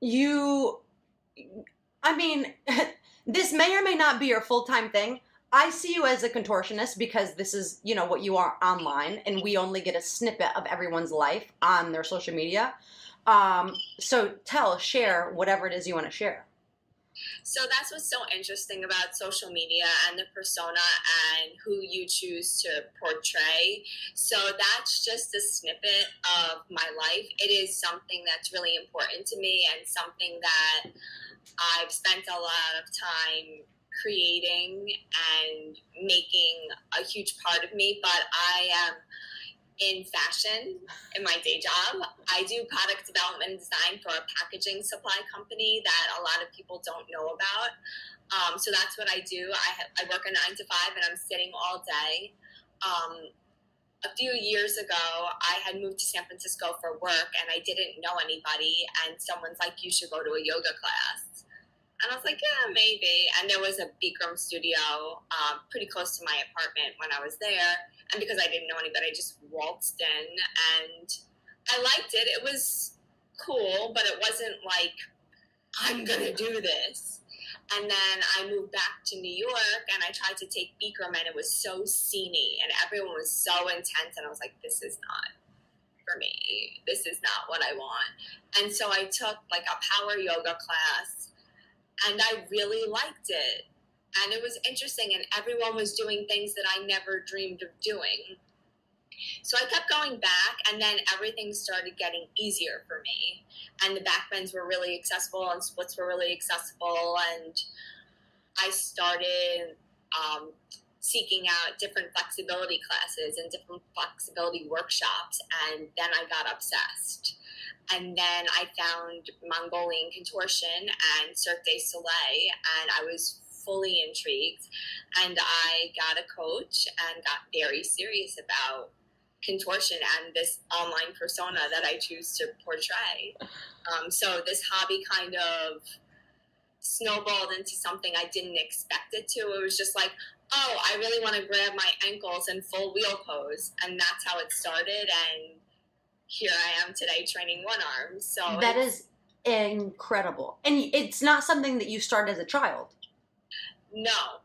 you I mean, this may or may not be your full-time thing. I see you as a contortionist because this is, you know, what you are online and we only get a snippet of everyone's life on their social media. Um, so tell, share whatever it is you want to share. So that's what's so interesting about social media and the persona and who you choose to portray. So that's just a snippet of my life. It is something that's really important to me and something that I've spent a lot of time creating and making a huge part of me, but I am in fashion in my day job. I do product development design for a packaging supply company that a lot of people don't know about. Um, so that's what I do. I, have, I work a nine to five and I'm sitting all day. Um, a few years ago, I had moved to San Francisco for work and I didn't know anybody. And someone's like, you should go to a yoga class. And I was like, yeah, maybe. And there was a Bikram studio um, pretty close to my apartment when I was there. And because I didn't know anybody, I just waltzed in and I liked it. It was cool, but it wasn't like, I'm to do this. And then I moved back to New York and I tried to take and it was so sceney and everyone was so intense. And I was like, this is not for me. This is not what I want. And so I took like a power yoga class and I really liked it. And it was interesting, and everyone was doing things that I never dreamed of doing. So I kept going back, and then everything started getting easier for me. And the back bends were really accessible, and splits were really accessible. And I started um, seeking out different flexibility classes and different flexibility workshops, and then I got obsessed. And then I found Mongolian contortion and Cirque du Soleil, and I was fully intrigued. And I got a coach and got very serious about contortion and this online persona that I choose to portray. Um, so this hobby kind of snowballed into something I didn't expect it to. It was just like, oh, I really want to grab my ankles in full wheel pose. And that's how it started. And here I am today training one arm. So that is incredible. And it's not something that you started as a child. No.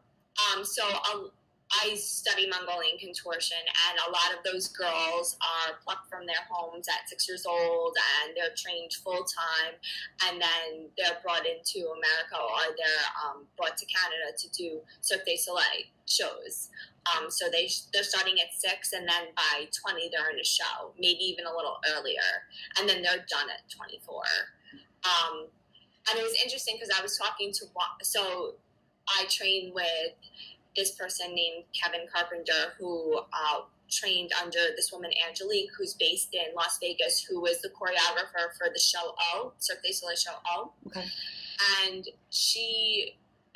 Um, so um, I study Mongolian contortion, and a lot of those girls are plucked from their homes at six years old, and they're trained full time, and then they're brought into America or they're um, brought to Canada to do Cirque du Soleil shows. Um, so they they're starting at six, and then by twenty they're in a show, maybe even a little earlier, and then they're done at twenty four. Um, and it was interesting because I was talking to so I trained with this person named Kevin Carpenter who uh, trained under this woman Angelique, who's based in Las Vegas, who was the choreographer for the show O, Cirque du Soleil show O. Okay. And she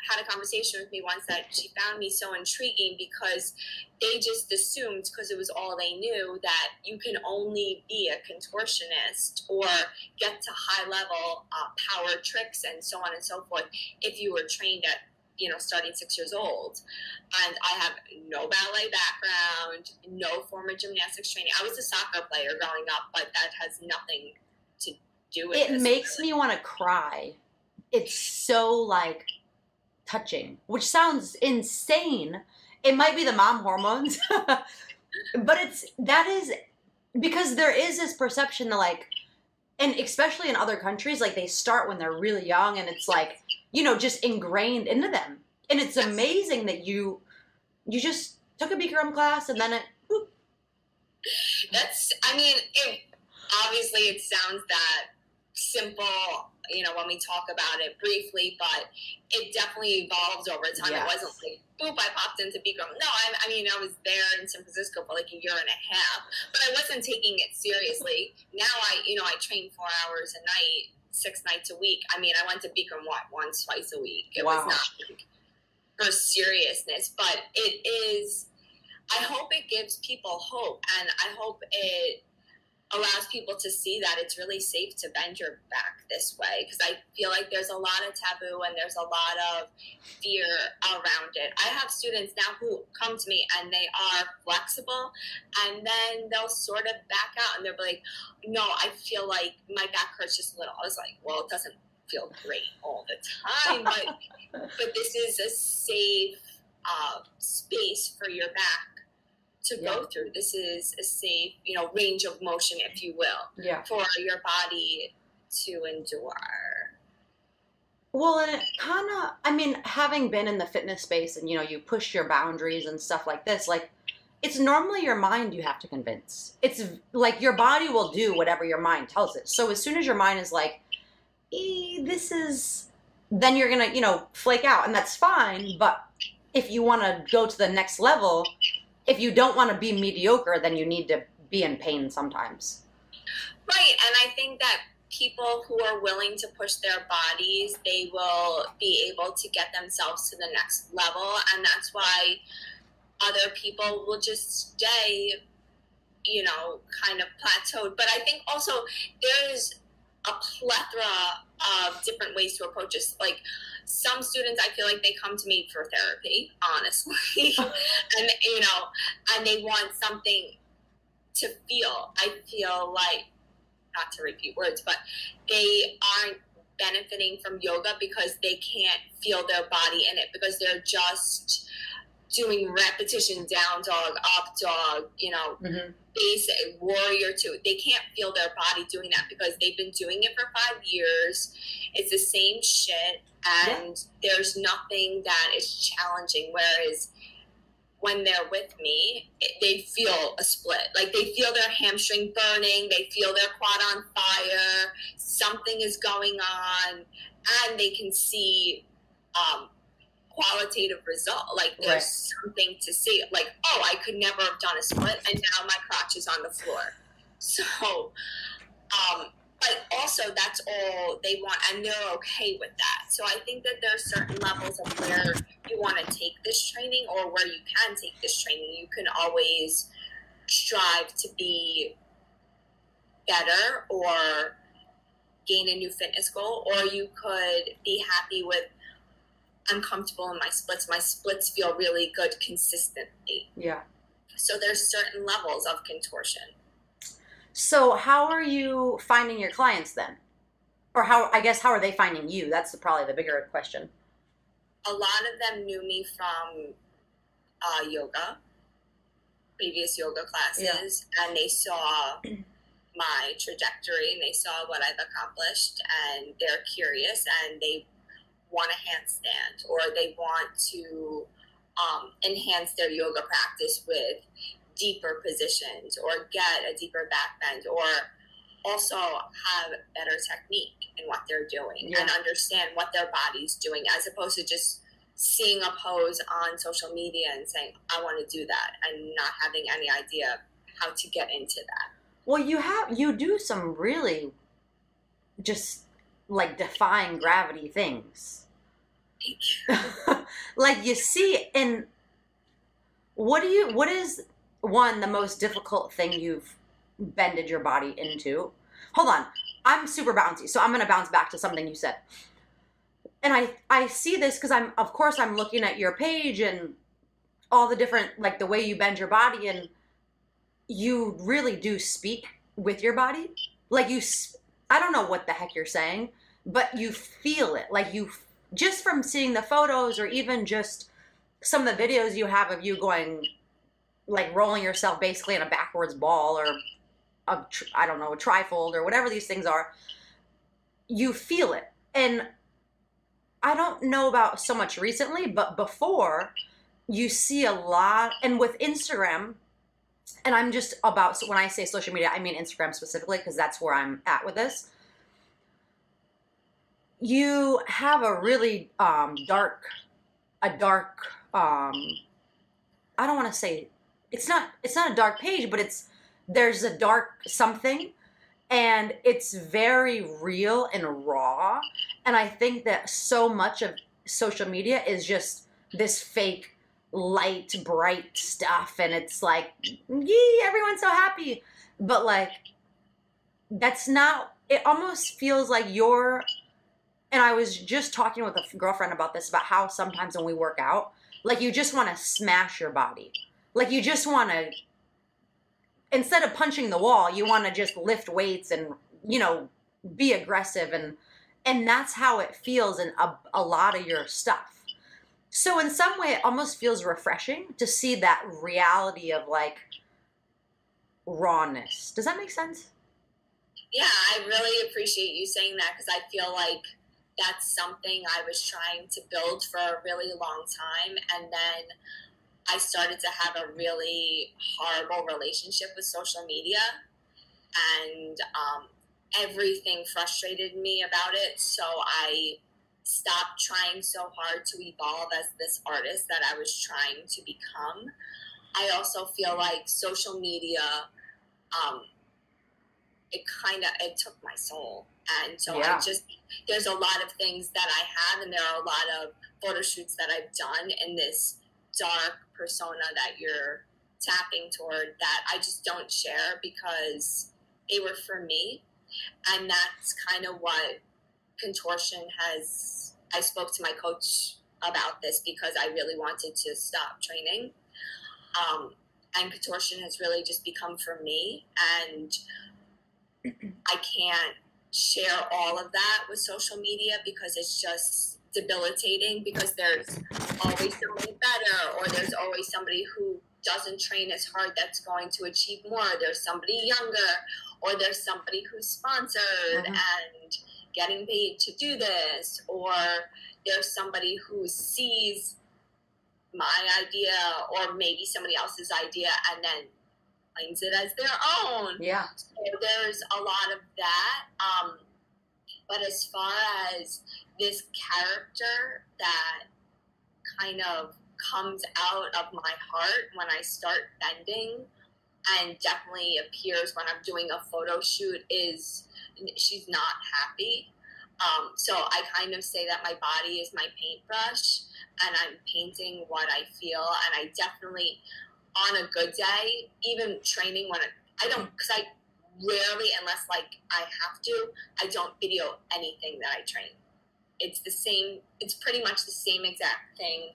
had a conversation with me once that she found me so intriguing because they just assumed because it was all they knew that you can only be a contortionist or get to high level uh, power tricks and so on and so forth if you were trained at you know starting six years old. And i have no ballet background no formal gymnastics training. I was a soccer player growing up but that has nothing to do with it makes me want to cry. It's so like touching, which sounds insane. It might be the mom hormones, but it's that is because there is this perception that like and especially in other countries like they start when they're really young and it's like you know just ingrained into them and it's yes. amazing that you you just took a Bikram class and then it whoop. that's i mean it, obviously it sounds that simple you know, when we talk about it briefly, but it definitely evolves over time. Yes. It wasn't like, boop, I popped into Bikram. No, I, I, mean, I was there in San Francisco for like a year and a half, but I wasn't taking it seriously. Now I, you know, I train four hours a night, six nights a week. I mean, I went to Bikram, what, once, twice a week. It wow. was not like, for seriousness, but it is, I hope it gives people hope, and I hope it allows people to see that it's really safe to bend your back this way because I feel like there's a lot of taboo and there's a lot of fear around it. I have students now who come to me and they are flexible and then they'll sort of back out and they'll be like, no, I feel like my back hurts just a little. I was like, well, it doesn't feel great all the time, but, but this is a safe uh, space for your back to yeah. go through. This is a safe, you know, range of motion, if you will, yeah. for your body to endure. Well, and it kind of, I mean, having been in the fitness space and, you know, you push your boundaries and stuff like this, like, it's normally your mind you have to convince. It's like your body will do whatever your mind tells it. So as soon as your mind is like, e, this is, then you're going to, you know, flake out and that's fine. But if you want to go to the next level, if you don't want to be mediocre, then you need to be in pain sometimes. Right. And I think that people who are willing to push their bodies, they will be able to get themselves to the next level. And that's why other people will just stay, you know, kind of plateaued. But I think also there's a plethora of different ways to approach this. Like some students, I feel like they come to me for therapy, honestly, and you know, and they want something to feel. I feel like, not to repeat words, but they aren't benefiting from yoga because they can't feel their body in it because they're just doing repetition down dog, up dog, you know, mm-hmm. Basic warrior two. They can't feel their body doing that because they've been doing it for five years. It's the same shit, and yeah. there's nothing that is challenging. Whereas when they're with me, they feel a split. Like they feel their hamstring burning, they feel their quad on fire, something is going on, and they can see um, qualitative result. Like there's right. something to see. Like, oh, I could never have done a split, and now my crotch is on the floor. So, um, but also that's all they want, and they're okay with that. So I think that there are certain levels of where you want to take this training, or where you can take this training. You can always strive to be better or gain a new fitness goal, or you could be happy with I'm comfortable in my splits. My splits feel really good consistently. Yeah. So there's certain levels of contortion. So how are you finding your clients then? Or how I guess how are they finding you? That's the, probably the bigger question. A lot of them knew me from uh, yoga, previous yoga classes, yeah. and they saw my trajectory and they saw what I've accomplished and they're curious and they want a handstand or they want to um, enhance their yoga practice with deeper positions or get a deeper back bend or also have better technique in what they're doing yeah. and understand what their body's doing as opposed to just seeing a pose on social media and saying i want to do that. And not having any idea how to get into that. Well you have you do some really just like defying gravity things like you see and what do you what is one the most difficult thing you've bended your body into? Hold on. I'm super bouncy so i'm gonna bounce back to something you said. And i i see this because i'm of course i'm looking at your page and all the different like the way you bend your body and you really do speak with your body. Like you i don't know what the heck you're saying but you feel it. Like you just from seeing the photos or even just some of the videos you have of you going like rolling yourself basically in a backwards ball or a I don't know a trifold or whatever these things are you feel it. And I don't know about so much recently but before you see a lot and with Instagram and I'm just about when I say social media I mean Instagram specifically because that's where I'm at with this you have a really um, dark, a dark. Um, I don't want to say it's not. It's not a dark page, but it's there's a dark something, and it's very real and raw. And I think that so much of social media is just this fake light, bright stuff, and it's like, yee, everyone's so happy. But like that's not it almost feels like you're and I was just talking with a girlfriend about this about how sometimes when we work out, like you just want to smash your body. Like you just want to instead of punching the wall, you want to just lift weights and you know be aggressive and and that's how it feels in a, a lot of your stuff. So in some way, it almost feels refreshing to see that reality of like rawness. Does that make sense? Yeah, I really appreciate you saying that because I feel like that's something I was trying to build for a really long time. And then I started to have a really horrible relationship with social media. And um, everything frustrated me about it. So I stopped trying so hard to evolve as this artist that I was trying to become. I also feel like social media, um, it kind of it took my soul, and so yeah. I just there's a lot of things that I have, and there are a lot of photo shoots that I've done in this dark persona that you're tapping toward that I just don't share because they were for me. And that's kind of what contortion has i spoke to my coach about this because i really wanted to stop training. Um, and contortion has really just become for me. And i can't share all of that with social media because it's just debilitating because there's always somebody better or there's always somebody who doesn't train as hard that's going to achieve more there's somebody younger or there's somebody who's sponsored mm-hmm. and getting paid to do this, or there's somebody who sees my idea or maybe somebody else's idea and then claims it as their own. Yeah. So there's a lot of that. Um, but as far as this character that kind of comes out of my heart when I start bending, and definitely appears when I'm doing a photo shoot is she's not happy. Um, so I kind of say that my body is my paintbrush and I'm painting what I feel. And I definitely, on a good day, even training when I, I don't, because I rarely, unless like I have to, I don't video anything that I train. It's the same, it's pretty much the same exact thing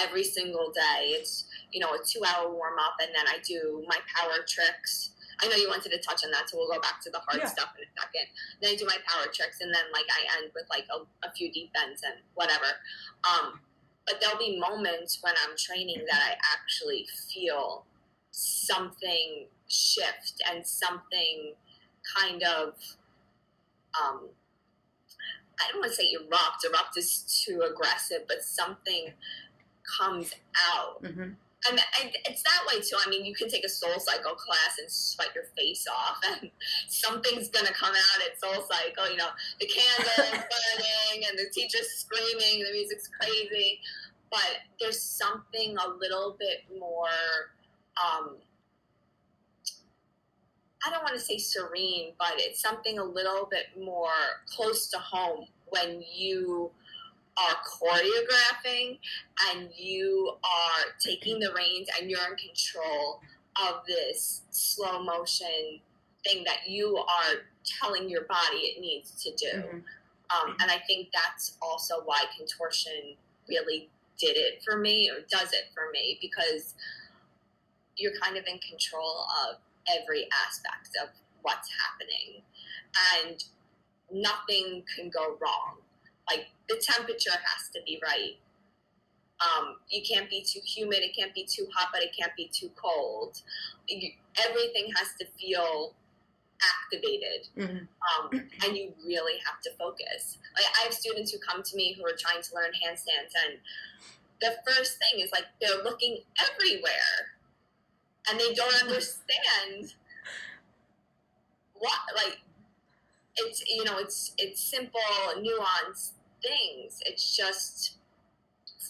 every single day. It's, you know, a two hour warm up and then I do my power tricks. I know you wanted to touch on that, so we'll go back to the hard yeah. stuff in a second. Then I do my power tricks and then like I end with like a, a few deep and whatever. Um, but there'll be moments when I'm training that I actually feel something shift and something kind of um, I don't want to say erupt. Erupt is too aggressive, but something comes out. Mm-hmm. And, and it's that way too. I mean, you can take a soul cycle class and sweat your face off, and something's gonna come out at soul cycle. You know, the candles burning and the teacher's screaming, the music's crazy, but there's something a little bit more. Um, I don't want to say serene, but it's something a little bit more close to home when you are choreographing and you are taking the reins and you're in control of this slow motion thing that you are telling your body it needs to do. Mm-hmm. Um, and I think that's also why contortion really did it for me or does it for me because you're kind of in control of every aspect of what's happening and nothing can go wrong like the temperature has to be right. Um, you can't be too humid, it can't be too hot, but it can't be too cold. You, everything has to feel activated, mm-hmm. um, and you really have to focus. Like I have students who come to me who are trying to learn handstands, and the first thing is like they're looking everywhere, and they don't understand what like it's you know it's it's simple nuance things. It's just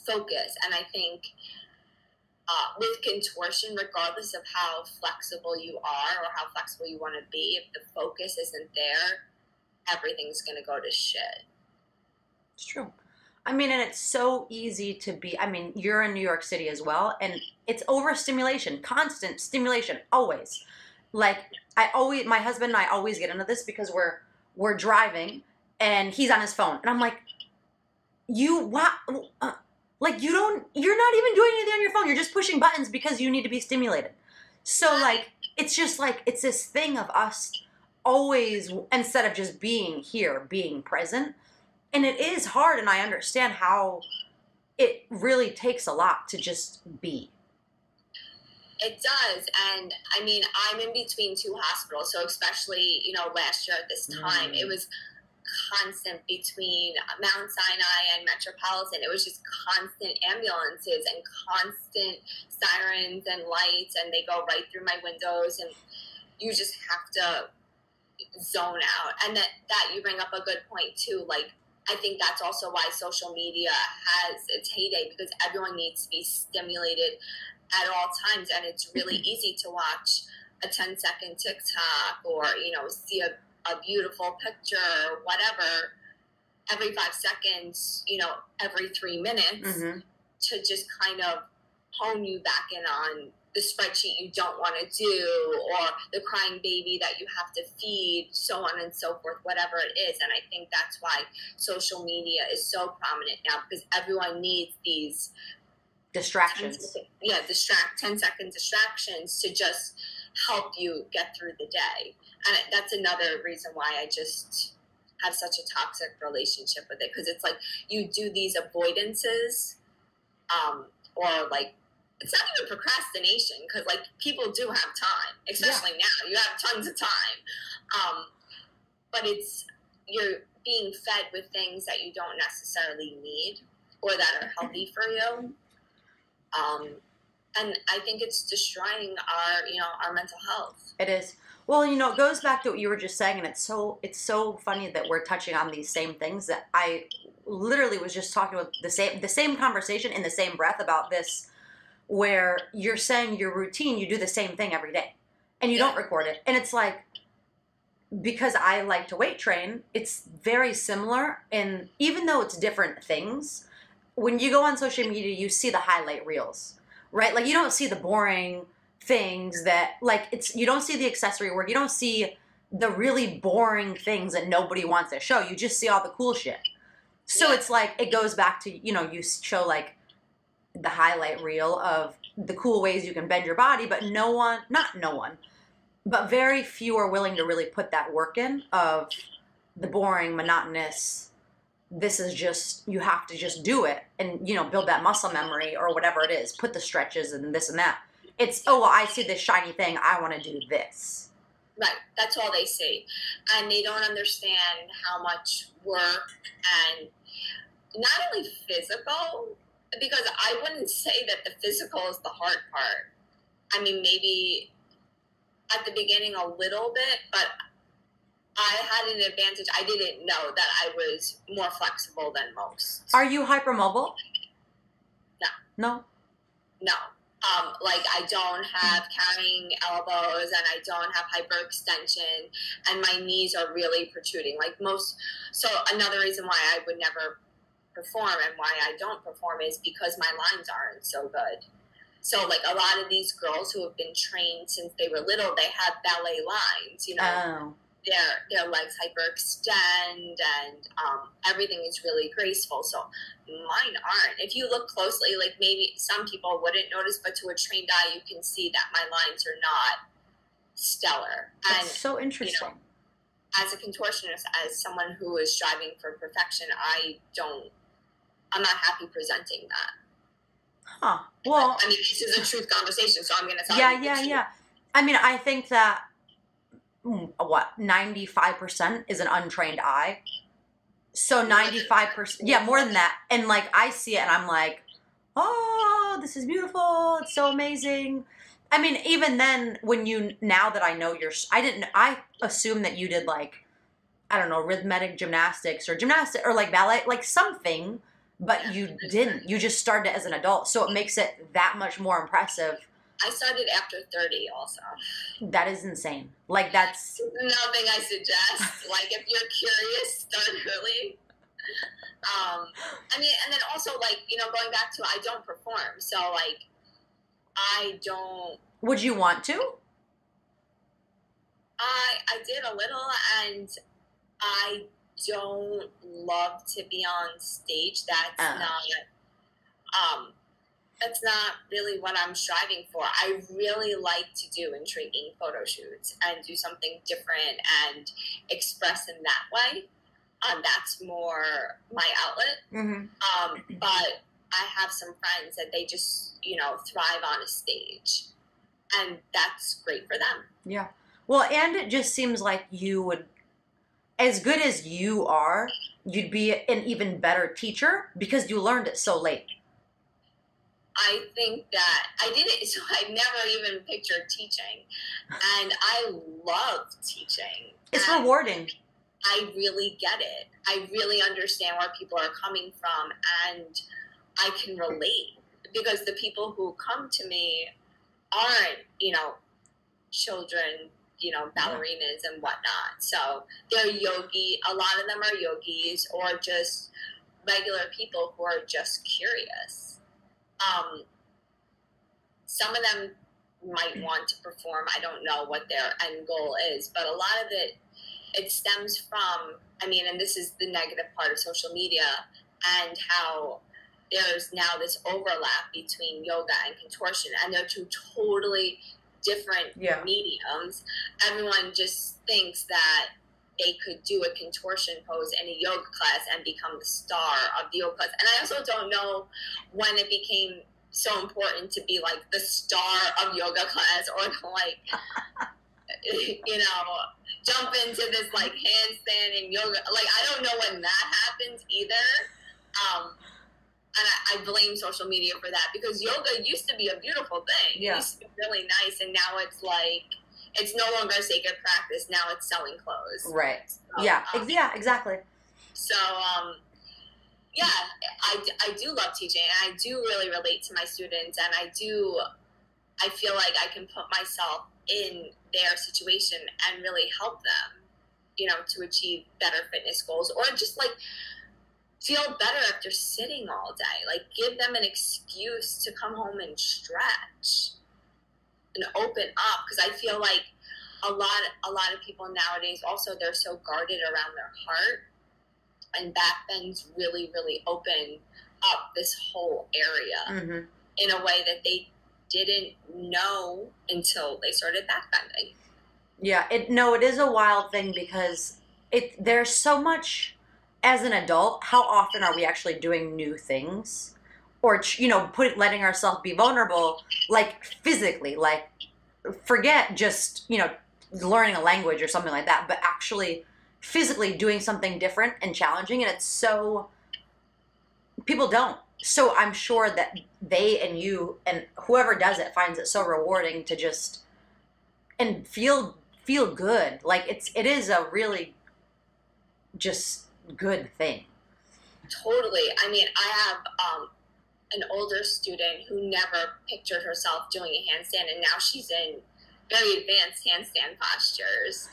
focus. And I think uh, with contortion, regardless of how flexible you are or how flexible you want to be, if the focus isn't there, everything's going to go to shit. It's true. I mean, and it's so easy to be. I mean, you're in New York City as well, and it's overstimulation, constant stimulation, always. Like I always, my husband and I always get into this because we're we're driving and he's on his phone, and I'm like, you what? Uh, like you don't, you're not even doing anything on your phone. You're just pushing buttons because you need to be stimulated. So like, it's just like it's this thing of us always instead of just being here, being present. And it is hard, and I understand how it really takes a lot to just be. It does. And I mean, I'm in between two hospitals. So, especially, you know, last year at this time, mm. it was constant between uh, Mount Sinai and Metropolitan. It was just constant ambulances and constant sirens and lights, and they go right through my windows. And you just have to zone out. And that, that you bring up a good point, too. Like, I think that's also why social media has its heyday because everyone needs to be stimulated at all times, and it's really easy to watch a 10 second TikTok or you know see a, a beautiful picture whatever every five seconds, you know, every three minutes mm-hmm. to just kind of hone you back in on the spreadsheet you don't want to do or the crying baby that you have to feed, so on and so forth, whatever it is. And I think that's why social media is so prominent now because everyone needs these distractions. 10, yeah, distract 10 second distractions to just help you get through the day. And that's another reason why I just have such a toxic relationship with it because it's like you do these avoidances um, or like it's not even procrastination because like people do have time especially yeah. now you have tons of time um, but it's you're being fed with things that you don't necessarily need or that are healthy for you um, and I think it's destroying our, you know, our mental health. It is. Well, you know, it goes back to what you were just saying, and it's so it's so funny that we're touching on these same things that I literally was just talking with the same the same conversation in the same breath about this, where you're saying your routine, you do the same thing every day, and you yeah. don't record it, and it's like because I like to weight train, it's very similar, and even though it's different things, when you go on social media, you see the highlight reels, right? Like you don't see the boring things that like it's you don't see the accessory work. You don't see the really boring things that nobody wants to show. You just see all the cool shit. So it's like it goes back to, you know, you show like the highlight reel of the cool ways you can bend your body, but no one, not no one, but very few are willing to really put that work in of the boring, monotonous this is just you have to just do it and you know build that muscle memory or whatever it is put the stretches and this and that. It's oh well i see this shiny thing i want to do this. Right that's all they see. And they don't understand how much work and not only physical because i wouldn't say that the physical is the hard part. I mean maybe at the beginning a little bit but I had an advantage. I didn't know that I was more flexible than most. Are you hypermobile? No. No. No. Um, like I don't have carrying elbows and I don't have hyperextension and my knees are really protruding. Like most, so another reason why I would never perform and why I don't perform is because my lines aren't so good. So like a lot of these girls who have been trained since they were little, they have ballet lines, you know. Oh their their legs hyperextend and um, everything is really graceful. So mine aren't. If you look closely, like maybe some people wouldn't notice, but to a trained eye, you can see that my lines are not stellar. That's and so interesting. You know, as a contortionist, as someone who is striving for perfection, I don't. I'm not happy presenting that. Huh. Well, I mean, this is a truth conversation, so I'm going to tell yeah, you. Yeah, yeah, yeah. I mean, I think that what 95% is an untrained eye? So 95% yeah more than that. And like i see it and i'm like oh this is beautiful. It's so amazing. I mean even then when you now that i know you're i didn't i assume that you did like i don't know rhythmic gymnastics or gymnastics or like ballet like something but you didn't. You just started as an adult. So it makes it that much more impressive I started after 30 also. That is insane. Like that's nothing I suggest. like if you're curious, start early. Um I mean and then also like, you know, going back to I don't perform. So like I don't Would you want to? I I did a little, and I don't love to be on stage. That's Uh. not um that's not really what I'm striving for. I really like to do intriguing photo shoots and do something different and express in that way. Um, that's more my outlet. Mm-hmm. Um, but I have some friends that they just, you know, thrive on a stage. And that's great for them. Yeah. Well, and it just seems like you would, as good as you are, you'd be an even better teacher because you learned it so late. I think that I didn't, so I never even pictured teaching. And I love teaching. It's And rewarding. I really get it. I really understand where people are coming from and I can relate because the people who come to me aren't, you know, children, you know, ballerinas and whatnot. So they're yogi, a lot of them are yogis or just regular people who are just curious. Um, some of them might want to perform. I don't know what their end goal is, but a lot of it it stems from i mean and this is the negative part of social media and how there's now this overlap between yoga and contortion and they're two totally different Yeah. mediums everyone just thinks that they could do a contortion pose in a yoga class and become the star of the yoga class and i also don't know when it became so important to be like the star of yoga class or to like you know jump into this like handstand and yoga. Like I don't know when that happens either. Um, and I, I blame social media for that because yoga used to be a beautiful thing. Yeah. It used to be really nice, and now it's like it's no longer a sacred practice. Now it's selling clothes. Right. So, Yeah. um, yeah. Exactly. so, um, yeah, I, I do love teaching, and I do really relate to my students, and I do, I feel like I can put myself in their situation and really help them, you know, to achieve better fitness goals, or just like feel better after sitting all day. Like, give them an excuse to come home and stretch and open up, because I feel like a lot, a lot of people nowadays also they're so guarded around their heart and back bends really, really open up this whole area hmm in a way that they didn't know until they started back bending. Yeah. It no. It is a wild thing because it there's so much as an adult. How often are we actually doing new things? Or you know, put letting ourselves be vulnerable, like physically, like forget just you know learning a language or something like that, but actually physically doing something different and challenging. And it's so people don't. So I'm sure that they and you and whoever does it finds it so rewarding to just and feel feel good. Like it's it is a really just good thing. Totally. I mean, I have um, an older student who never pictured herself doing a handstand, and now she's in very advanced handstand postures.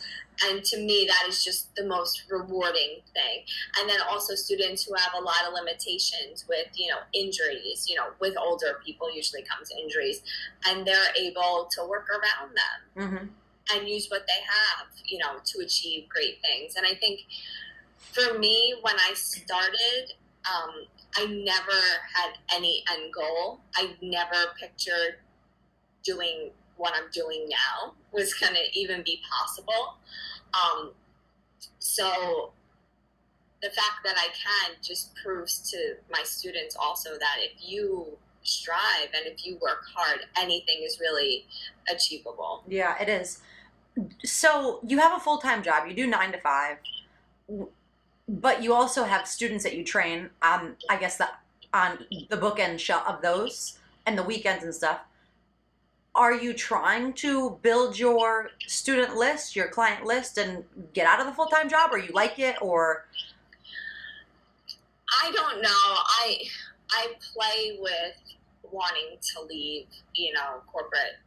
And to me, that is just the most rewarding thing. And then also students who have a lot of limitations with, you know, injuries. You know, with older people usually comes injuries, and they're able to work around them Mm-hmm. and use what they have, you know, to achieve great things. And I think for me, when I started, um, I never had any end goal. I never pictured doing what I'm doing now was going to even be possible. Um, so the fact that I can just proves to my students also that if you strive and if you work hard, anything is really achievable. Yeah, it is. So you have a full time job. You do nine to five, but you also have students that you train. Um, I guess the on the bookend shell of those and the weekends and stuff. Are you trying to build your student list, your client list, and get out of the full time job, or you like it, or I don't know. I I play with wanting to leave, you know, corporate.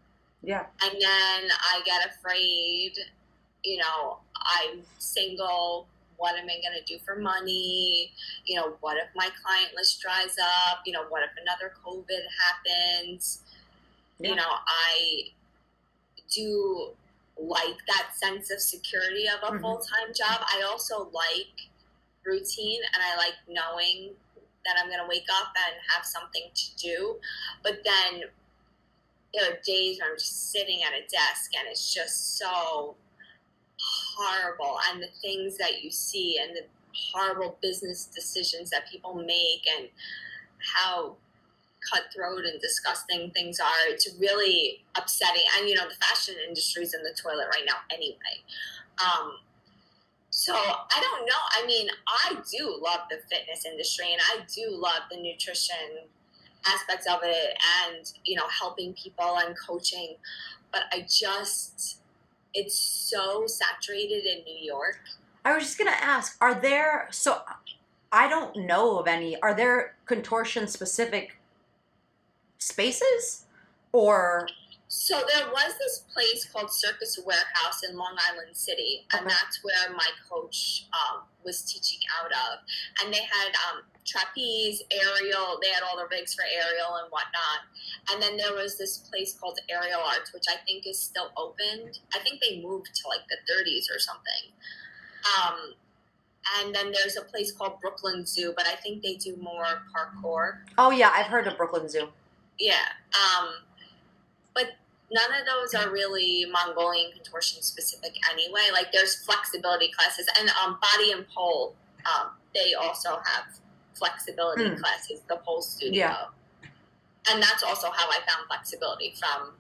yeah, And then I get afraid, you know, I'm single. What am I going to do for money? You know, what if my client list dries up? You know, what if another COVID happens? Yeah. You know, I do like that sense of security of a Mhm. full-time job. I also like routine and I like knowing that I'm going to wake up and have something to do. But then there are days when I'm just sitting at a desk and it's just so horrible and the things that you see and the horrible business decisions that people make and how cutthroat and disgusting things are it's really upsetting. And you know the fashion industry is in the toilet right now anyway. Um, so i don't know. I mean i do love the fitness industry and i do love the nutrition aspects of it and you know helping people and coaching but i just it's so saturated in new york I was just gonna ask, are there so I don't know of any, are there contortion specific spaces? Or So there was this place called Circus Warehouse in Long Island City, and Okay. that's where my coach um, was teaching out of. And they had um, trapeze, aerial. They had all the rigs for aerial and whatnot. And then there was this place called Aerial Arts, which I think is still opened. I think they moved to like the 30s or something. Um, and then there's a place called Brooklyn Zoo, but I think they do more parkour. oh yeah, I've heard of Brooklyn Zoo. Yeah. Um, but none of those are really Mongolian contortion specific anyway. Like there's flexibility classes and um, body and pole. Um, they also have flexibility Mm. classes. The pole studio. Yeah. And that's also how I found flexibility from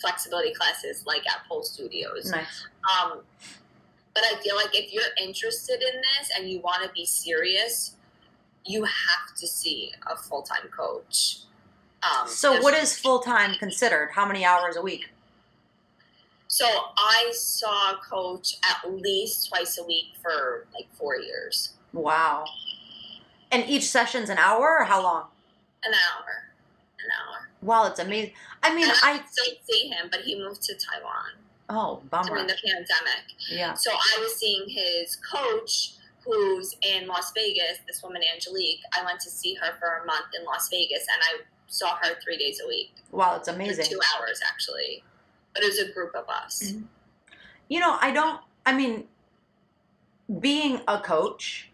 flexibility classes like at pole studios. Nice. Um, but I feel like if you're interested in this and you want to be serious, you have to see a full time coach. Um, So what is full time considered? How many hours a week? So I saw a coach at least twice a week for like four years, Wow. And each session's an hour or how long? an hour, an hour. Wow, it's amazing. I mean, I, I still see him, but he moved to Taiwan oh bummer. during the pandemic. Yeah. So I was seeing his coach, who's in Las Vegas. This woman Angelique. I went to see her for a month in Las Vegas, and I saw her three days a week. Wow, it's amazing. two hours actually, but it was a group of us. Mhm. You know, I don't, I mean, being a coach,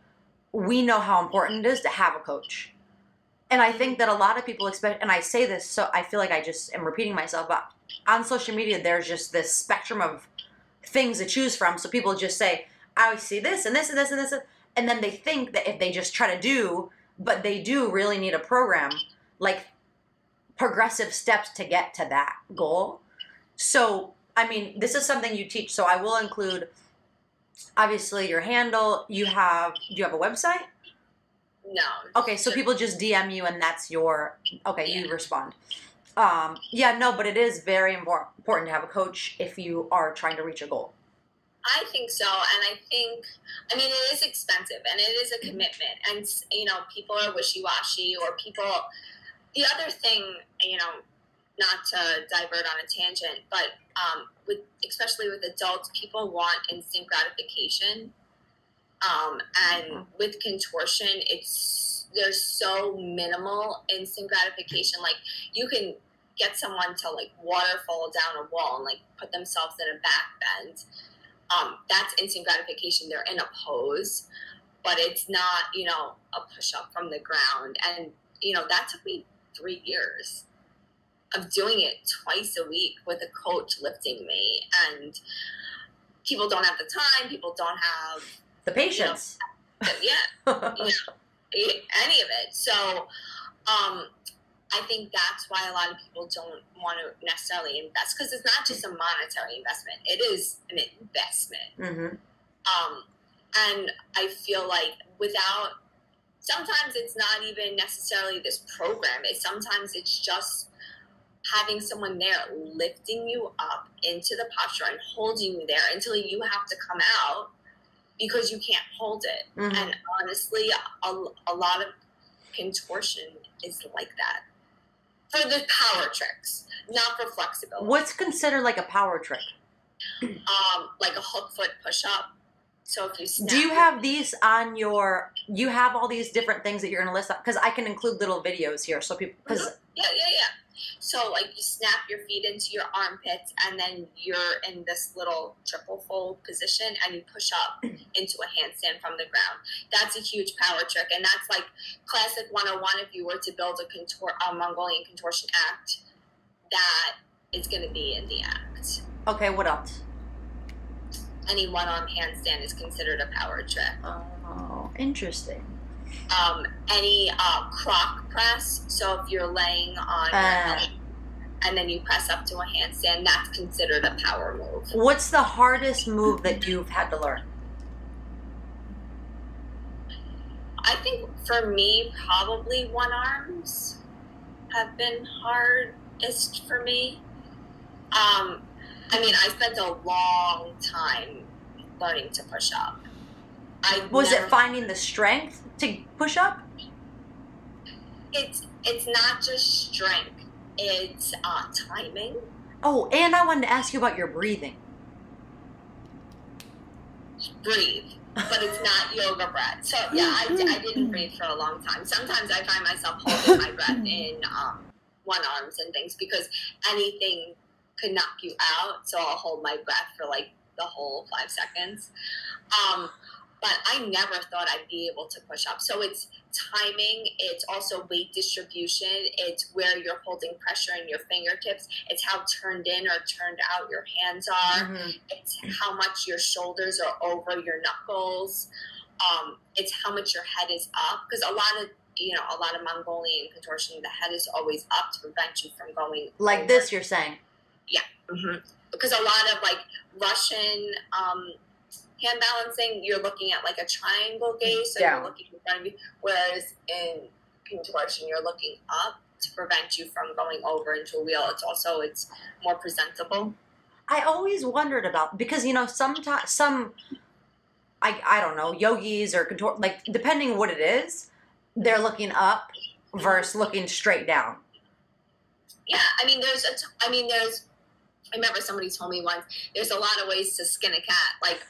we know how important it is to have a coach. And I think that a lot of people expect, and I say this, so I feel like I just am repeating myself, but on social media, there's just this spectrum of things to choose from. So people just say, I see this and this and this and this. And then they think that if they just try to do, but they do really need a program, like progressive steps to get to that goal. So, I mean, this is something you teach. So I will include, obviously, your handle. You have, do you have a website? No. Okay, so people just DM you and that's your okay, you respond. Um, yeah, no, but it is very impor- important to have a coach if you are trying to reach a goal. I think so, and I think, I mean, it is expensive and it is a commitment, and you know, people are wishy washy, or people. The other thing, you know, not to divert on a tangent, but um, with especially with adults, people want instant gratification, um, and Mhm. with contortion, it's there's so minimal instant gratification. Like you can get someone to like waterfall down a wall and like put themselves in a back bend um, that's instant gratification. They're in a pose, but it's not, you know, a push up from the ground. And, you know, that took me three years of doing it twice a week with a coach lifting me. And people don't have the time, people don't have, The patience. the, yeah, any of it. So, um, I think that's why a lot of people don't want to necessarily invest because it's not just a monetary investment; it is an investment. hmm Um, and I feel like without, sometimes it's not even necessarily this program. It's sometimes it's just having someone there lifting you up into the posture and holding you there until you have to come out because you can't hold it. hmm And honestly, a, a lot of contortion is like that for the power tricks, not for flexibility. What's considered like a power trick? Um, like a hook foot push up. So if you snap, Do you have these on your? You have all these different things that you're going to list up because I can include little videos here so people because uh-huh. yeah, yeah, yeah. So like you snap your feet into your armpits and then you're in this little triple fold position and you push up into a handstand from the ground. That's a huge power trick and that's like classic 101 if you were to build a, contor- a Mongolian contortion act that is going to be in the act. Okay, what else? Any one arm handstand is considered a power trick. Oh, interesting. Um, any uh, croc press, so if you're laying on your Uh. and then you press up to a handstand, that's considered a power move. What's the hardest move that you've had to learn? I think for me, probably one arms have been hardest for me. Um, I mean, I spent a long time learning to push up. I Was never- it finding the strength to push up? It's it's not just strength; it's uh, timing. Oh, and I wanted to ask you about your breathing. Breathe, but it's not yoga breath. So yeah, I, I didn't breathe for a long time. Sometimes I find myself holding my breath in um, one arms and things because anything could knock you out. So I'll hold my breath for like the whole five seconds. Um, but I never thought I'd be able to push up. So it's timing, it's also weight distribution, it's where you're holding pressure in your fingertips, it's how turned in or turned out your hands are, Mhm. it's how much your shoulders are over your knuckles, um, it's how much your head is up. Because a lot of you know, a lot of Mongolian contortion, the head is always up to prevent you from going Like over. this, you're saying. Hmm Because a lot of like Russian um, hand balancing, you're looking at like a triangle gaze, so Yeah. you're looking in front of you. Whereas in contortion, you're looking up to prevent you from going over into a wheel. It's also it's more presentable. I always wondered about because you know sometimes some I I don't know yogis or contor like depending what it is, they're looking up versus looking straight down. Yeah, I mean, there's a. T- I mean, there's. I remember somebody told me once. There's a lot of ways to skin a cat, like,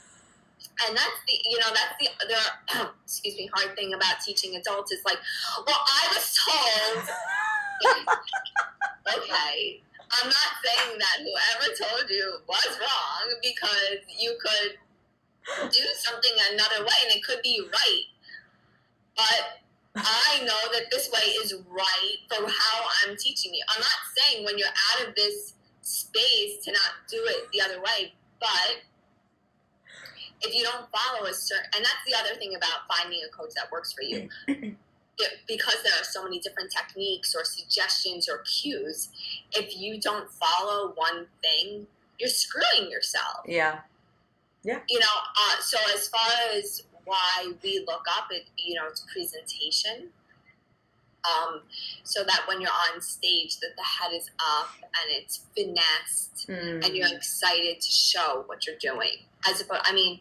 and that's the. You know, that's the. The excuse me, hard thing about teaching adults is like, well, I was told. okay, I'm not saying that whoever told you was wrong because you could do something another way and it could be right, but I know that this way is right for how I'm teaching you. I'm not saying when you're out of this space to not do it the other way, but if you don't follow a certain, and that's the other thing about finding a coach that works for you. Because there are so many different techniques or suggestions or cues, if you don't follow one thing, you're screwing yourself Yeah. Yeah. you know uh, so as far as why we look up it you know it's presentation um, so that when you're on stage that the head is up and it's finessed Mm. and you're excited to show what you're doing as opposed i mean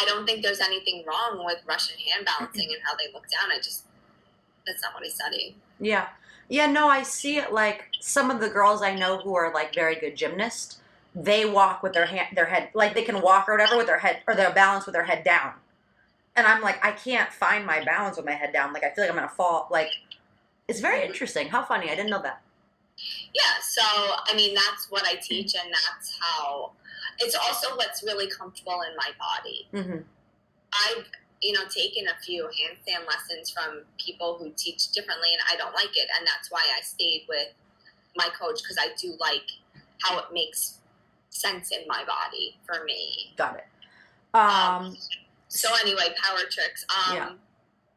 i don't think there's anything wrong with russian hand balancing and how they look down i just that's not what i study Yeah. Yeah, no, I see it like some of the girls I know who are like very good gymnasts, they walk with their hand their head like they can walk or whatever with their head or their balance with their head down. And I'm like, I can't find my balance with my head down. Like I feel like I'm gonna fall. Like it's very interesting. How funny. I didn't know that. yeah so i mean that's what i teach and that's how it's also what's really comfortable in my body Mm-hmm. I've you know taken a few handstand lessons from people who teach differently, and I don't like it, and that's why I stayed with my coach because I do like how it makes sense in my body for me. Got it. Um So anyway, power tricks. Um, Yeah.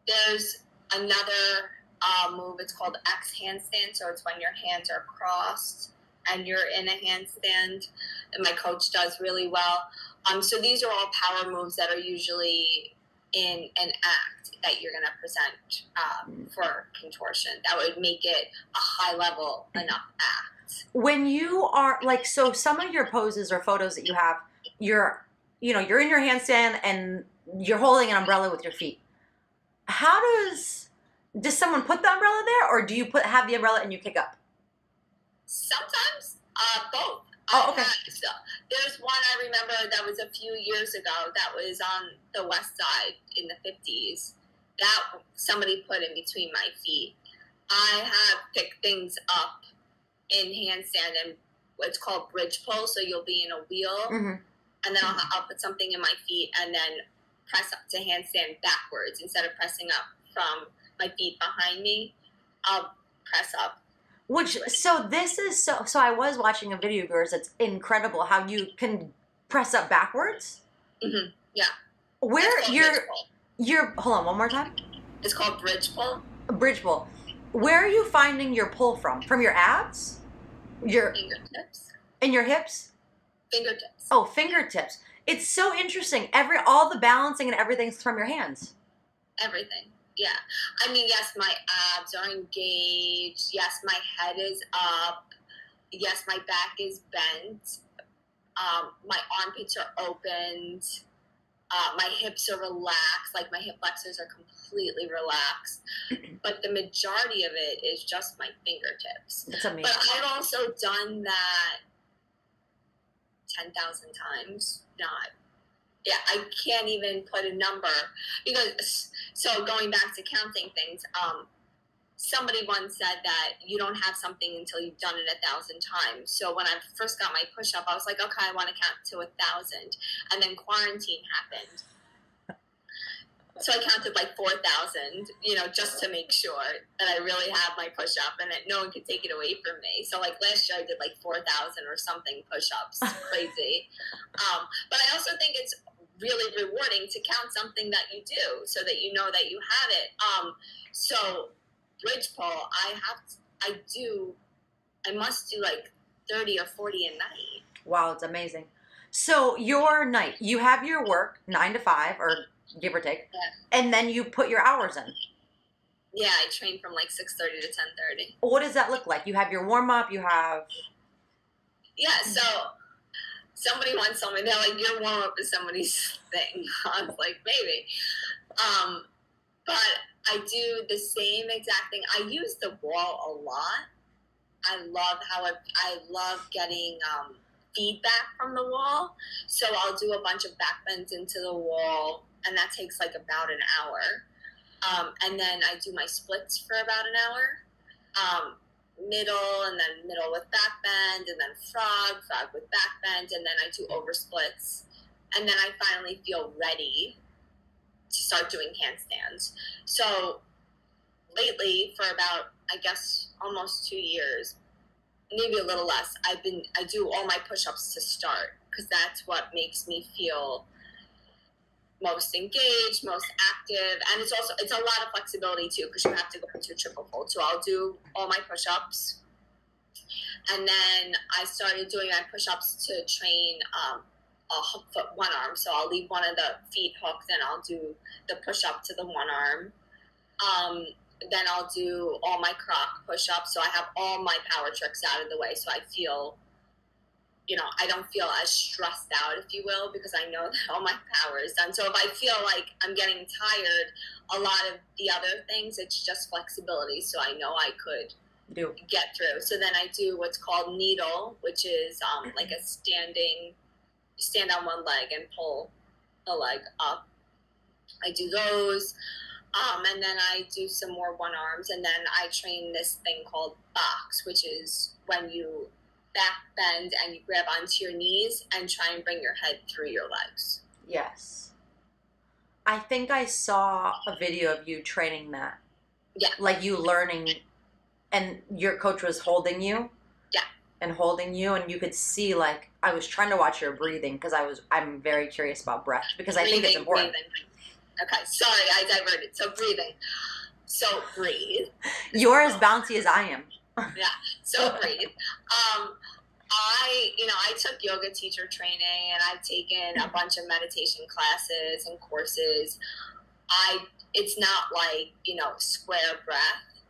There's another uh, move. It's called X handstand. So it's when your hands are crossed and you're in a handstand. And my coach does really well. Um, so these are all power moves that are usually in an act that you're going to present um, for contortion. That would make it a high level enough act. when you are like so some of your poses or photos that you have you're you know you're in your handstand and you're holding an umbrella with your feet how does does someone put the umbrella there or do you put have the umbrella and you kick up Sometimes uh, both. Oh, okay. had- so there's one I remember that was a few years ago that was on the west side in the 50s. That somebody put in between my feet. I have picked things up in handstand and it's called bridge pull. So you'll be in a wheel, hmm and then I'll, I'll put something in my feet and then press up to handstand backwards instead of pressing up from my feet behind me. I'll press up. Which so this is so so I was watching a video of yours. It's incredible how you can press up backwards. Mm-hmm. yeah. Where you're you're hold on one more time. It's called bridge pull. Bridge pull. Where are you finding your pull from? From your abs? Your Fingertips. in your hips? Fingertips. Oh, fingertips. It's so interesting. Every all the balancing and everything's from your hands. Everything. Yeah. I mean, yes, my abs are engaged. Yes, my head is up. Yes, my back is bent. Um, my armpits are opened. Uh, my hips are relaxed. Like my hip flexors are completely relaxed. But the majority of it is just my fingertips. That's amazing. But I've also done that 10,000 times. Not, yeah, I can't even put a number because, so going back to counting things, um, somebody once said that you don't have something until you've done it a thousand times. So when I first got my push up, I was like, okay, I want to count to a thousand. And then quarantine happened. So I counted like 4,000, you know, just to make sure that I really have my push up and that no one could take it away from me. So like last year I did like 4,000 or something push ups. Crazy. Um, but I also think it's really rewarding to count something that you do so that you know that you have it. Um, so bridge pull, I have, to, I do, I must do like 30 or 40 a night. Wow, it's amazing. So your night, you have your work nine to five, or give or take, Yeah. and then you put your hours in. Yeah, I train from like 6.30 to 10.30. What does that look like? You have your warm up. You have Yeah, so somebody wants me they're like, your warm up is somebody's thing. I was like, maybe. Um, but I do the same exact thing. I use the wall a lot. I love how it, I love getting um, feedback from the wall. So I'll do a bunch of back bends into the wall, and that takes like about an hour. Um, and then I do my splits for about an hour. Um, middle and then middle with back bend and then frog, frog with back bend, and then I do over splits. And then I finally feel ready to start doing handstands. So lately, for about I guess almost two years, maybe a little less, I've been I do all my push-ups to start because that's what makes me feel most engaged, most active, and it's also it's a lot of flexibility too because you have to go into a triple fold. So I'll do all my push-ups, and then I started doing my push-ups to train um, a hook foot one arm. So I'll leave one of the feet hooked, and I'll do the push-up to the one arm. Um, then I'll do all my croc push-ups. So I have all my power tricks out of the way, so I feel you know, I don't feel as stressed out, if you will, because I know that all my power is done. So if I feel like I'm getting tired, a lot of the other things, it's just flexibility. So I know I could do. get through. So then I do what's called needle, which is um, like a standing, stand on one leg and pull the leg up. I do those. Um, and then I do some more one arms, and then I train this thing called box, which is when you back bend and you grab onto your knees and try and bring your head through your legs. Yes. I think I saw a video of you training that. Yeah. Like you learning, and your coach was holding you. Yeah. And holding you, and you could see like I was trying to watch your breathing because I was I'm very curious about breath because I think it's important. breathing. Okay, sorry, I diverted. So breathing. So breathe. You're as bouncy as I am. Yeah, so breathe. Um, I, you know, I took yoga teacher training and I've taken a bunch of meditation classes and courses. I, it's not like, you know, square breath,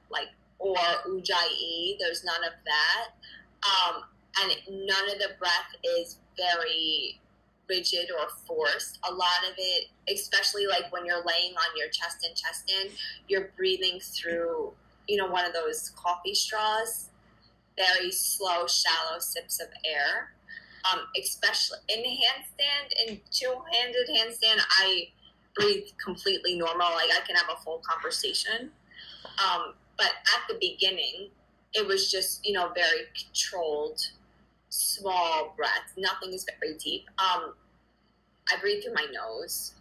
like, or ujjayi. There's none of that. Um, and none of the breath is very rigid or forced. A lot of it, especially like when you're laying on your chest and chest in, you're breathing through, you know, one of those coffee straws very slow, shallow sips of air. Um, especially in handstand, in two-handed handstand, I breathe completely normal. Like I can have a full conversation. Um, but at the beginning, it was just you know very controlled, small breath. Nothing is very deep. Um, I breathe through my nose.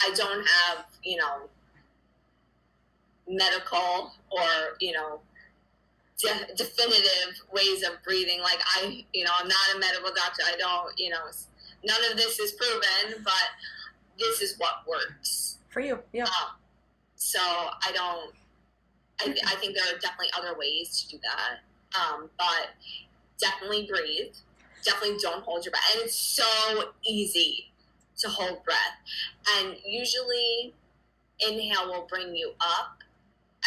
I don't have you know medical or you know de- definitive ways of breathing. Like I, you know, I'm not a medical doctor. I don't, you know, none of this is proven, but this is what works for you. Yeah. Um, so I don't. I, I think there are definitely other ways to do that, um, but definitely breathe. Definitely don't hold your breath, and it's so easy to hold breath. And usually, inhale will bring you up,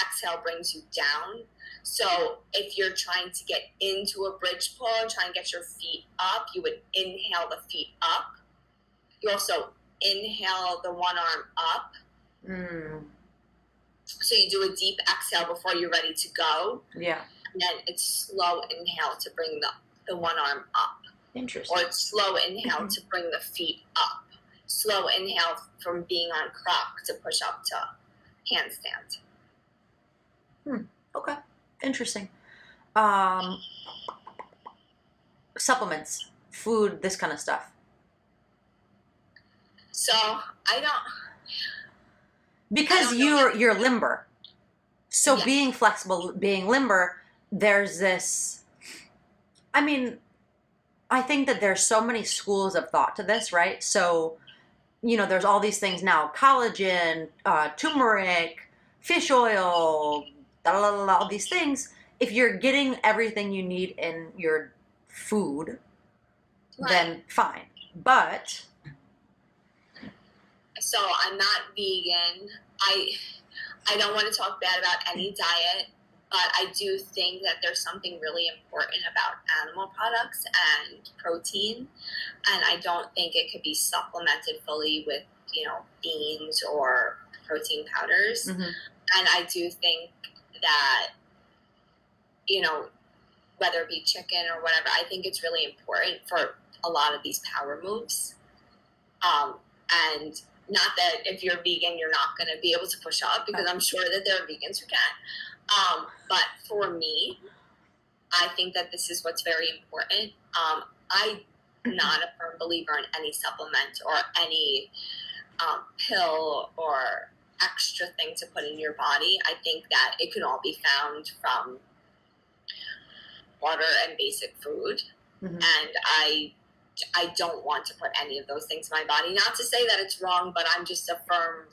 exhale brings you down. So if you're trying to get into a bridge pull and try and get your feet up, you would inhale the feet up. You also inhale the one arm up. Mm. So you do a deep exhale before you're ready to go. Yeah. And then it's slow inhale to bring the, the one arm up. Interesting. Or it's slow inhale to bring the feet up. Slow inhale from being on croc to push up to handstand. Hmm. Okay. Interesting. Um, supplements, food, this kind of stuff. So I don't because I don't you're you're limber. So Yeah. being flexible, being limber, there's this. I mean, I think that there's so many schools of thought to this, right? So, you know, there's all these things now: collagen, uh, turmeric, fish oil, all these things. If you're getting everything you need in your food, then fine. But so I'm not vegan. I I don't want to talk bad about any diet, but I do think that there's something really important about animal products and protein, and I don't think it could be supplemented fully with you know beans or protein powders. Mhm. And I do think that you know whether it be chicken or whatever, I think it's really important for a lot of these power moves. Um, and not that if you're vegan, you're not going to be able to push up because I'm sure that there are vegans who can. Um, but for me, I think that this is what's very important. Um, I'm not a firm believer in any supplement or any um, pill or extra thing to put in your body. I think that it can all be found from water and basic food Mhm. and I I don't want to put any of those things in my body. Not to say that it's wrong, but I'm just a firm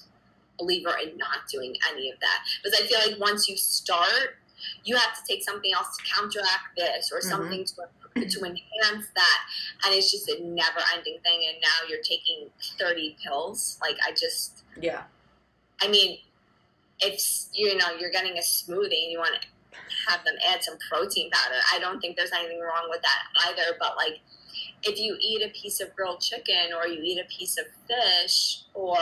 believer in not doing any of that because I feel like once you start, you have to take something else to counteract this or Mhm. something to to enhance that, and it's just a never-ending thing. And now you're taking 30 pills. Like I just, yeah, I mean, if you know you're getting a smoothie and you want to have them add some protein powder, I don't think there's anything wrong with that either. But like, if you eat a piece of grilled chicken or you eat a piece of fish, or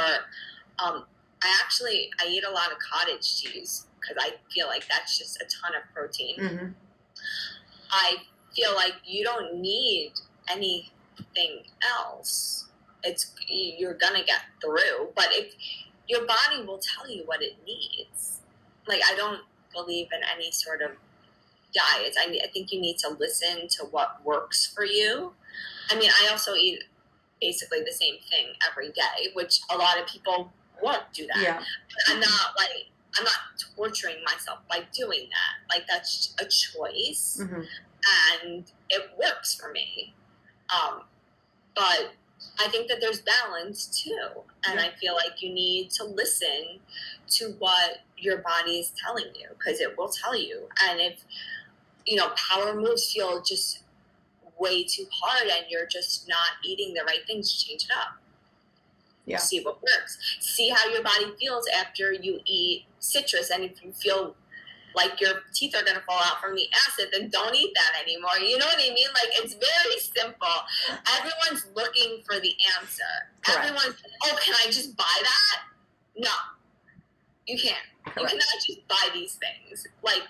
um, I actually I eat a lot of cottage cheese because I feel like that's just a ton of protein. hmm I feel like you don't need anything else. It's you're gonna get through, but if your body will tell you what it needs. Like I don't believe in any sort of diets. I, I think you need to listen to what works for you. I mean, I also eat basically the same thing every day, which a lot of people won't do that. yeah, I'm not like I'm not torturing myself by doing that. Like that's a choice hmm and it works for me. Um, but I think that there's balance too, and I feel like you need to listen to what your body is telling you because it will tell you. And if you know power moves feel just way too hard, and you're just not eating the right things, change it up. Yeah. See what works. See how your body feels after you eat citrus, and if you feel like your teeth are going to fall out from the acid, then don't eat that anymore. You know what I mean? Like it's very simple. Everyone's looking for the answer. Correct. Everyone's, oh, can I just buy that? No, you can't. You cannot just buy these things. Like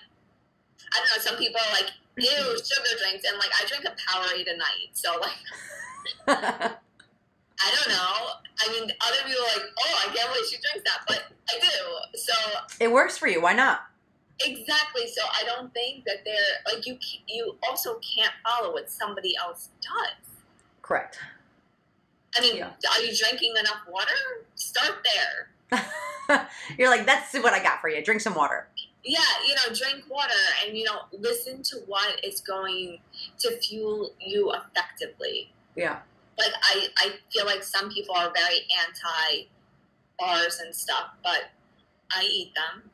I don't know. Some people are like, ew, sugar drinks, and like I drink a Powerade a night. So like I don't know. I mean, other people are like, oh, I can't believe she drinks that, but I do. So it works for you. Why not? Exactly. So I don't think that they're like you. You also can't follow what somebody else does. Correct. I mean, yeah. are you drinking enough water? Start there. You're like, that's what I got for you. Drink some water. Yeah, you know, drink water and you know, listen to what is going to fuel you effectively. Yeah. Like I, I feel like some people are very anti bars and stuff, but I eat them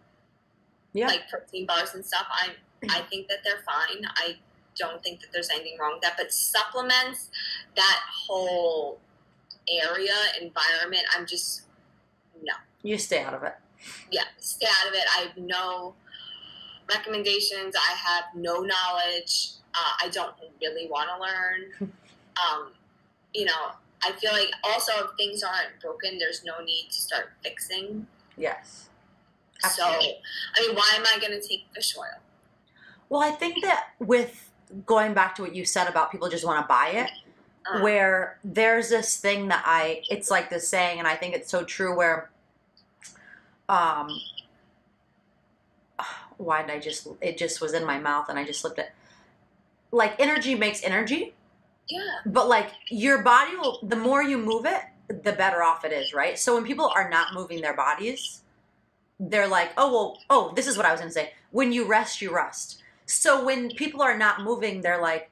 yeah. like protein bars and stuff. I I think that they're fine. I don't think that there's anything wrong with that. But supplements, that whole area environment, I'm just no. You stay out of it. Yeah, stay out of it. I have no recommendations. I have no knowledge. Uh, I don't really want to learn. um, you know, I feel like also if things aren't broken, there's no need to start fixing. Yes. Absolutely. So, I mean, why am I going to take fish oil? Well, I think that with going back to what you said about people just want to buy it, uh, where there's this thing that I, it's like this saying, and I think it's so true where, um, why did I just, it just was in my mouth and I just slipped it. Like energy makes energy. Yeah. But like your body will, the more you move it, the better off it is, right? So when people are not moving their bodies, they're like, oh, well, oh, this is what I was going to say. When you rest, you rust. So when people are not moving, they're like,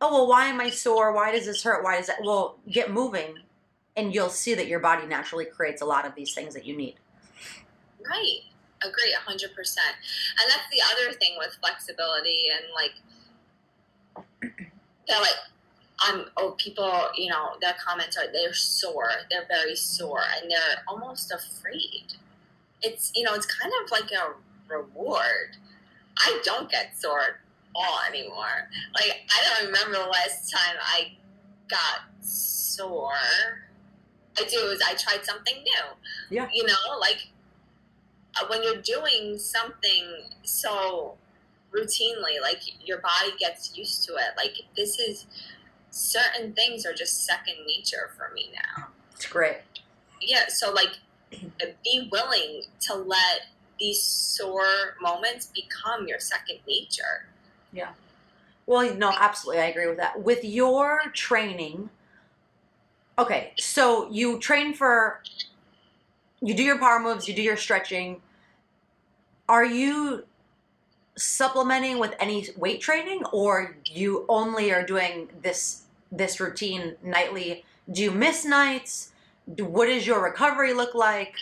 oh, well, why am I sore? Why does this hurt? Why does that? Well, get moving and you'll see that your body naturally creates a lot of these things that you need. Right. Agree 100%. And that's the other thing with flexibility and like, they're like, I'm, oh, people, you know, their comments are, they're sore. They're very sore and they're almost afraid it's you know it's kind of like a reward. I don't get sore at all anymore. Like I don't remember the last time I got sore. I do is I tried something new. Yeah. You know, like uh, when you're doing something so routinely, like your body gets used to it. Like this is certain things are just second nature for me now. It's great. Yeah, so like be willing to let these sore moments become your second nature. Yeah. Well, no, absolutely. I agree with that. With your training, okay, so you train for, you do your power moves, you do your stretching. Are you supplementing with any weight training or you only are doing this this routine nightly? Do you miss nights? What does your recovery look like?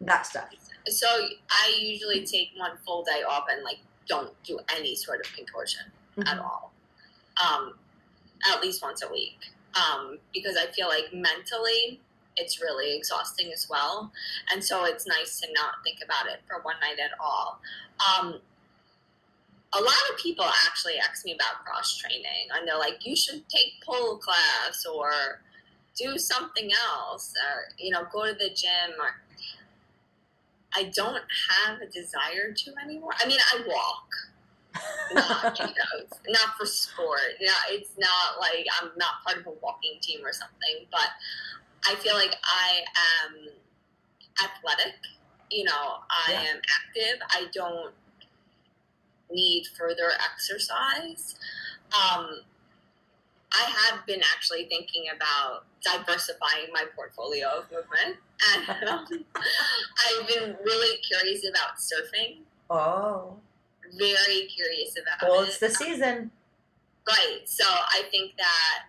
That stuff. So I usually take one full day off and like don't do any sort of contortion mm-hmm. at all. Um, at least once a week. Um, because I feel like mentally it's really exhausting as well. And so it's nice to not think about it for one night at all. Um, a lot of people actually ask me about cross training and they're like, you should take pole class or do something else or you know go to the gym or i don't have a desire to anymore. I mean i walk. Not, you know, not for sport. Yeah it's not like i'm not part of a walking team or something but i feel like i am athletic. You know i yeah. am active. I don't need further exercise. Um, I have been actually thinking about diversifying my portfolio of movement, and um, I've been really curious about surfing. Oh, very curious about well, it. it's the season, right? So I think that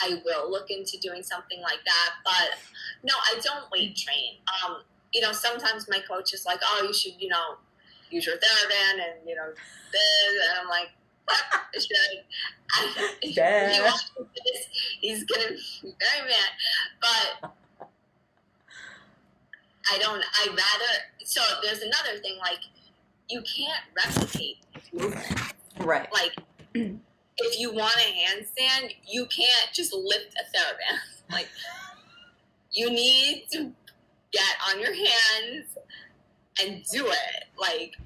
I will look into doing something like that. But no, I don't weight train. Um, you know, sometimes my coach is like, "Oh, you should, you know, use your TheraBand and you know this," and I'm like yeah. he's gonna be very mad. But I don't. I rather. So there's another thing. Like you can't replicate movement. Right. Like if you want a handstand, you can't just lift a TheraBand. Like you need to get on your hands and do it. Like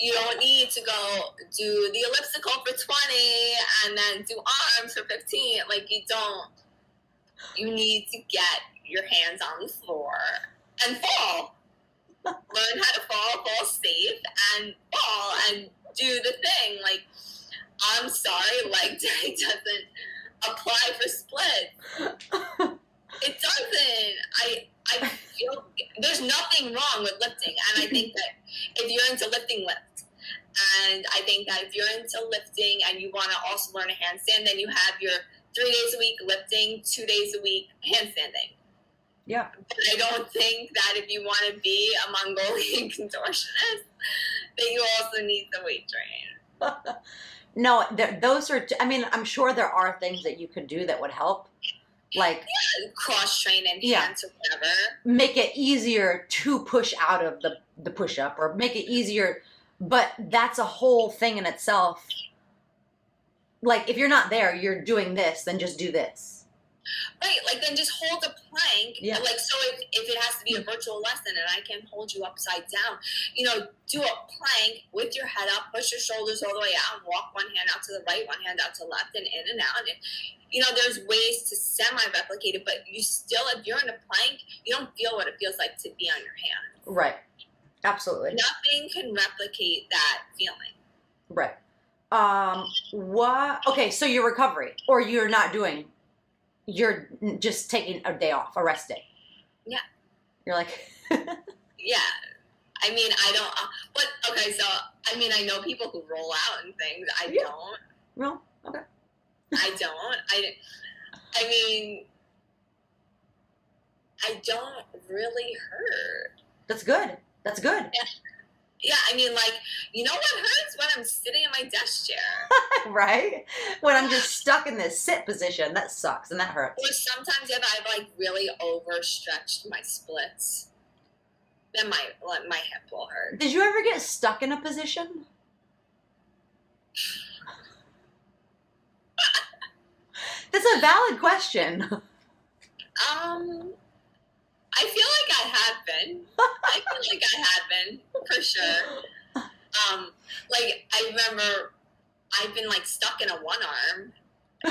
you don't need to go do the elliptical for 20 and then do arms for 15. Like, you don't. You need to get your hands on the floor and fall. learn how to fall, fall safe, and fall and do the thing. Like, I'm sorry, leg day doesn't apply for split. It doesn't. I I feel there's nothing wrong with lifting, and I think that if you're into lifting, lift. And I think that if you're into lifting and you want to also learn a handstand, then you have your three days a week lifting, two days a week handstanding. Yeah. But I don't think that if you want to be a Mongolian contortionist, that you also need the weight train. no, those are. I mean, I'm sure there are things that you could do that would help, like Cross train and Yeah. hands or whatever. make it easier to push out of the the push up, or make it easier. But that's a whole thing in itself. Like if you're not there, you're doing this, then just do this. Right, like then just hold a plank. Yeah. Like so if, if it has to be a virtual lesson and I can hold you upside down, you know, do a plank with your head up, push your shoulders all the way out, and walk one hand out to the right, one hand out to left and in and out. And you know, there's ways to semi replicate it, but you still if you're in a plank, you don't feel what it feels like to be on your hand. Right. Absolutely. Nothing can replicate that feeling. Right. Um. What? Okay. So your recovery, or you're not doing. You're just taking a day off, a rest day. Yeah. You're like. Yeah. I mean, I don't. Uh, but okay, so I mean, I know people who roll out and things. I Yeah. don't. no. Okay. I don't. I. I mean, I don't really hurt. That's good. That's good. Yeah, I mean, like, you know what hurts when I'm sitting in my desk chair, right? When I'm just stuck in this sit position, that sucks and that hurts. or sometimes if I've like really overstretched my splits, then my like, my hip will hurt. Did you ever get stuck in a position? That's a valid question. Um, I feel like I have been. I feel like I have been for sure. Um, like I remember, I've been like stuck in a one arm,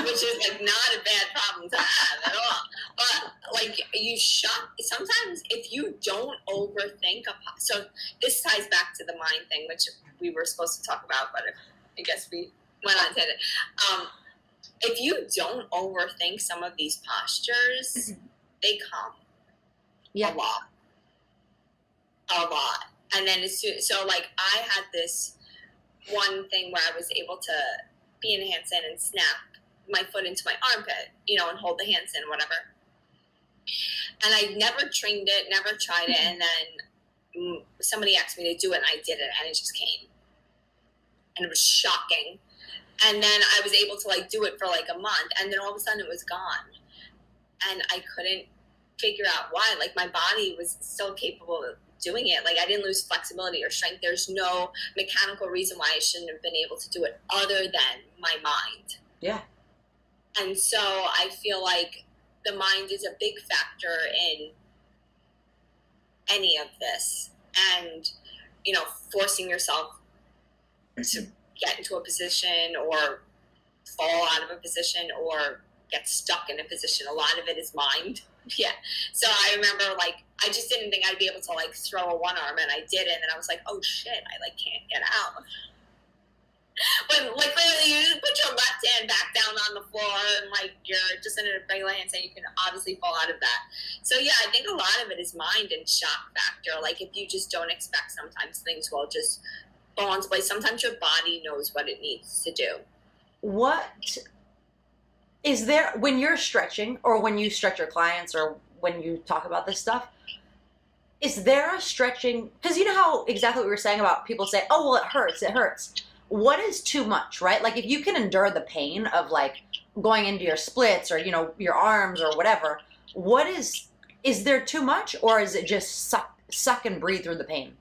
which is like not a bad problem to have at all. But like you shut. Sometimes if you don't overthink a po- so this ties back to the mind thing, which we were supposed to talk about, but I guess we went on tangent. Um, if you don't overthink some of these postures, they come Yeah. a lot, a lot. And then as soon, so like I had this one thing where I was able to be in a handstand and snap my foot into my armpit, you know, and hold the handstand, whatever. And I never trained it, never tried it, mm-hmm. and then somebody asked me to do it, and I did it, and it just came, and it was shocking. And then I was able to like do it for like a month, and then all of a sudden it was gone, and I couldn't figure out why. Like my body was still capable of doing it. Like I didn't lose flexibility or strength. There's no mechanical reason why I shouldn't have been able to do it other than my mind. Yeah. And so I feel like the mind is a big factor in any of this. And, you know, forcing yourself to get into a position or fall out of a position or get stuck in a position. A lot of it is mind. Yeah. So I remember like I just didn't think I'd be able to like throw a one arm and I did it and I was like, oh shit, I like can't get out. When like literally you just put your left hand back down on the floor and like you're just in a regular handstand, you can obviously fall out of that. So yeah, I think a lot of it is mind and shock factor. Like if you just don't expect sometimes things will just fall into place. Sometimes your body knows what it needs to do. What is there when you're stretching or when you stretch your clients or when you talk about this stuff? Is there a stretching? Because you know how exactly what we were saying about people say, oh, well, it hurts, it hurts. What is too much, right? Like if you can endure the pain of like going into your splits or, you know, your arms or whatever, what is, is there too much or is it just suck, suck and breathe through the pain?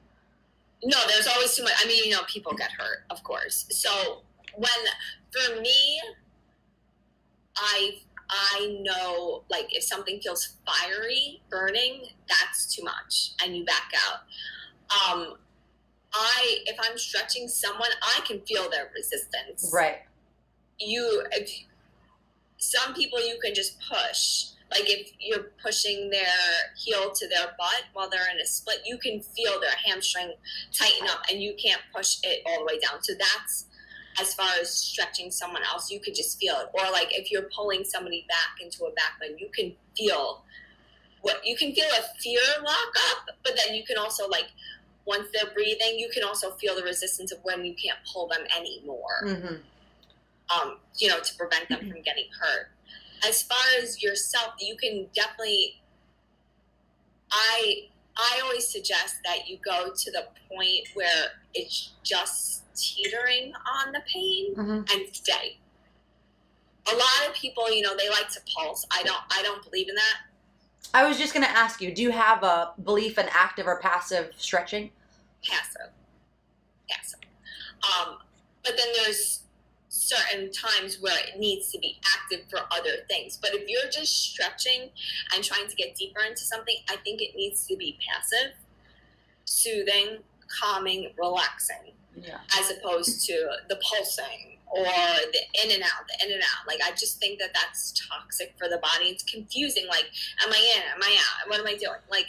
No, there's always too much. I mean, you know, people get hurt, of course. So when for me, I I know like if something feels fiery, burning, that's too much, and you back out. Um, I if I'm stretching someone, I can feel their resistance. Right. You, if, some people you can just push. like if you're pushing their heel to their butt while they're in a split, you can feel their hamstring tighten up and you can't push it all the way down. So that's as far as stretching someone else, you could just feel it. Or like if you're pulling somebody back into a back bend, you can feel what you can feel a fear lock up, but then you can also like once they're breathing, you can also feel the resistance of when you can't pull them anymore. Mm-hmm. Um, you know, to prevent them from getting hurt. As far as yourself, you can definitely. I I always suggest that you go to the point where it's just teetering on the pain Mm-hmm. and stay. A lot of people, you know, they like to pulse. I don't. I don't believe in that. I was just gonna ask you, do you have a belief in active or passive stretching? passive. Passive. Um, but then there's certain times where it needs to be active for other things. But if you're just stretching and trying to get deeper into something, I think it needs to be passive, soothing, calming, relaxing, Yeah. as opposed to the pulsing or the in and out, the in and out. Like, I just think that that's toxic for the body. It's confusing. Like, am I in? Am I out? What am I doing? Like,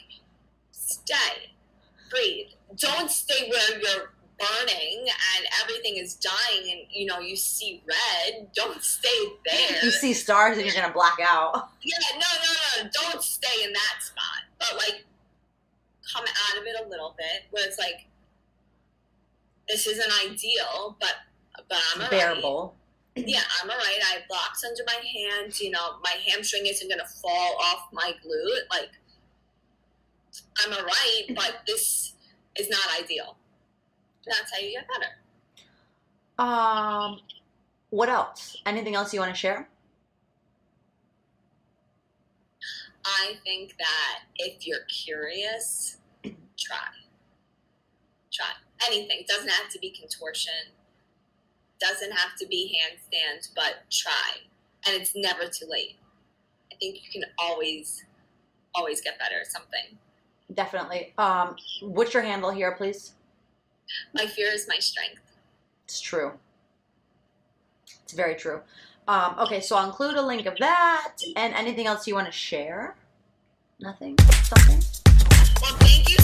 stay, breathe. Don't stay where you're burning and everything is dying and you know you see red. Don't stay there. You see stars and you're gonna black out. Yeah, no, no, no. Don't stay in that spot. But like, come out of it a little bit, where it's like, this isn't ideal, but but I'm. Bearable. Yeah, I'm alright. I have blocks under my hands. You know, my hamstring isn't gonna fall off my glute. Like, I'm alright, but this is not ideal. That's how you get better. Um, what else? Anything else you want to share? I think that if you're curious, try. Try. Anything. Doesn't have to be contortion. Doesn't have to be handstands, but try. And it's never too late. I think you can always, always get better at something. Definitely. Um, what's your handle here, please? My fear is my strength. It's true. It's very true. Um, okay, so I'll include a link of that and anything else you want to share. Nothing. Something. Well, thank you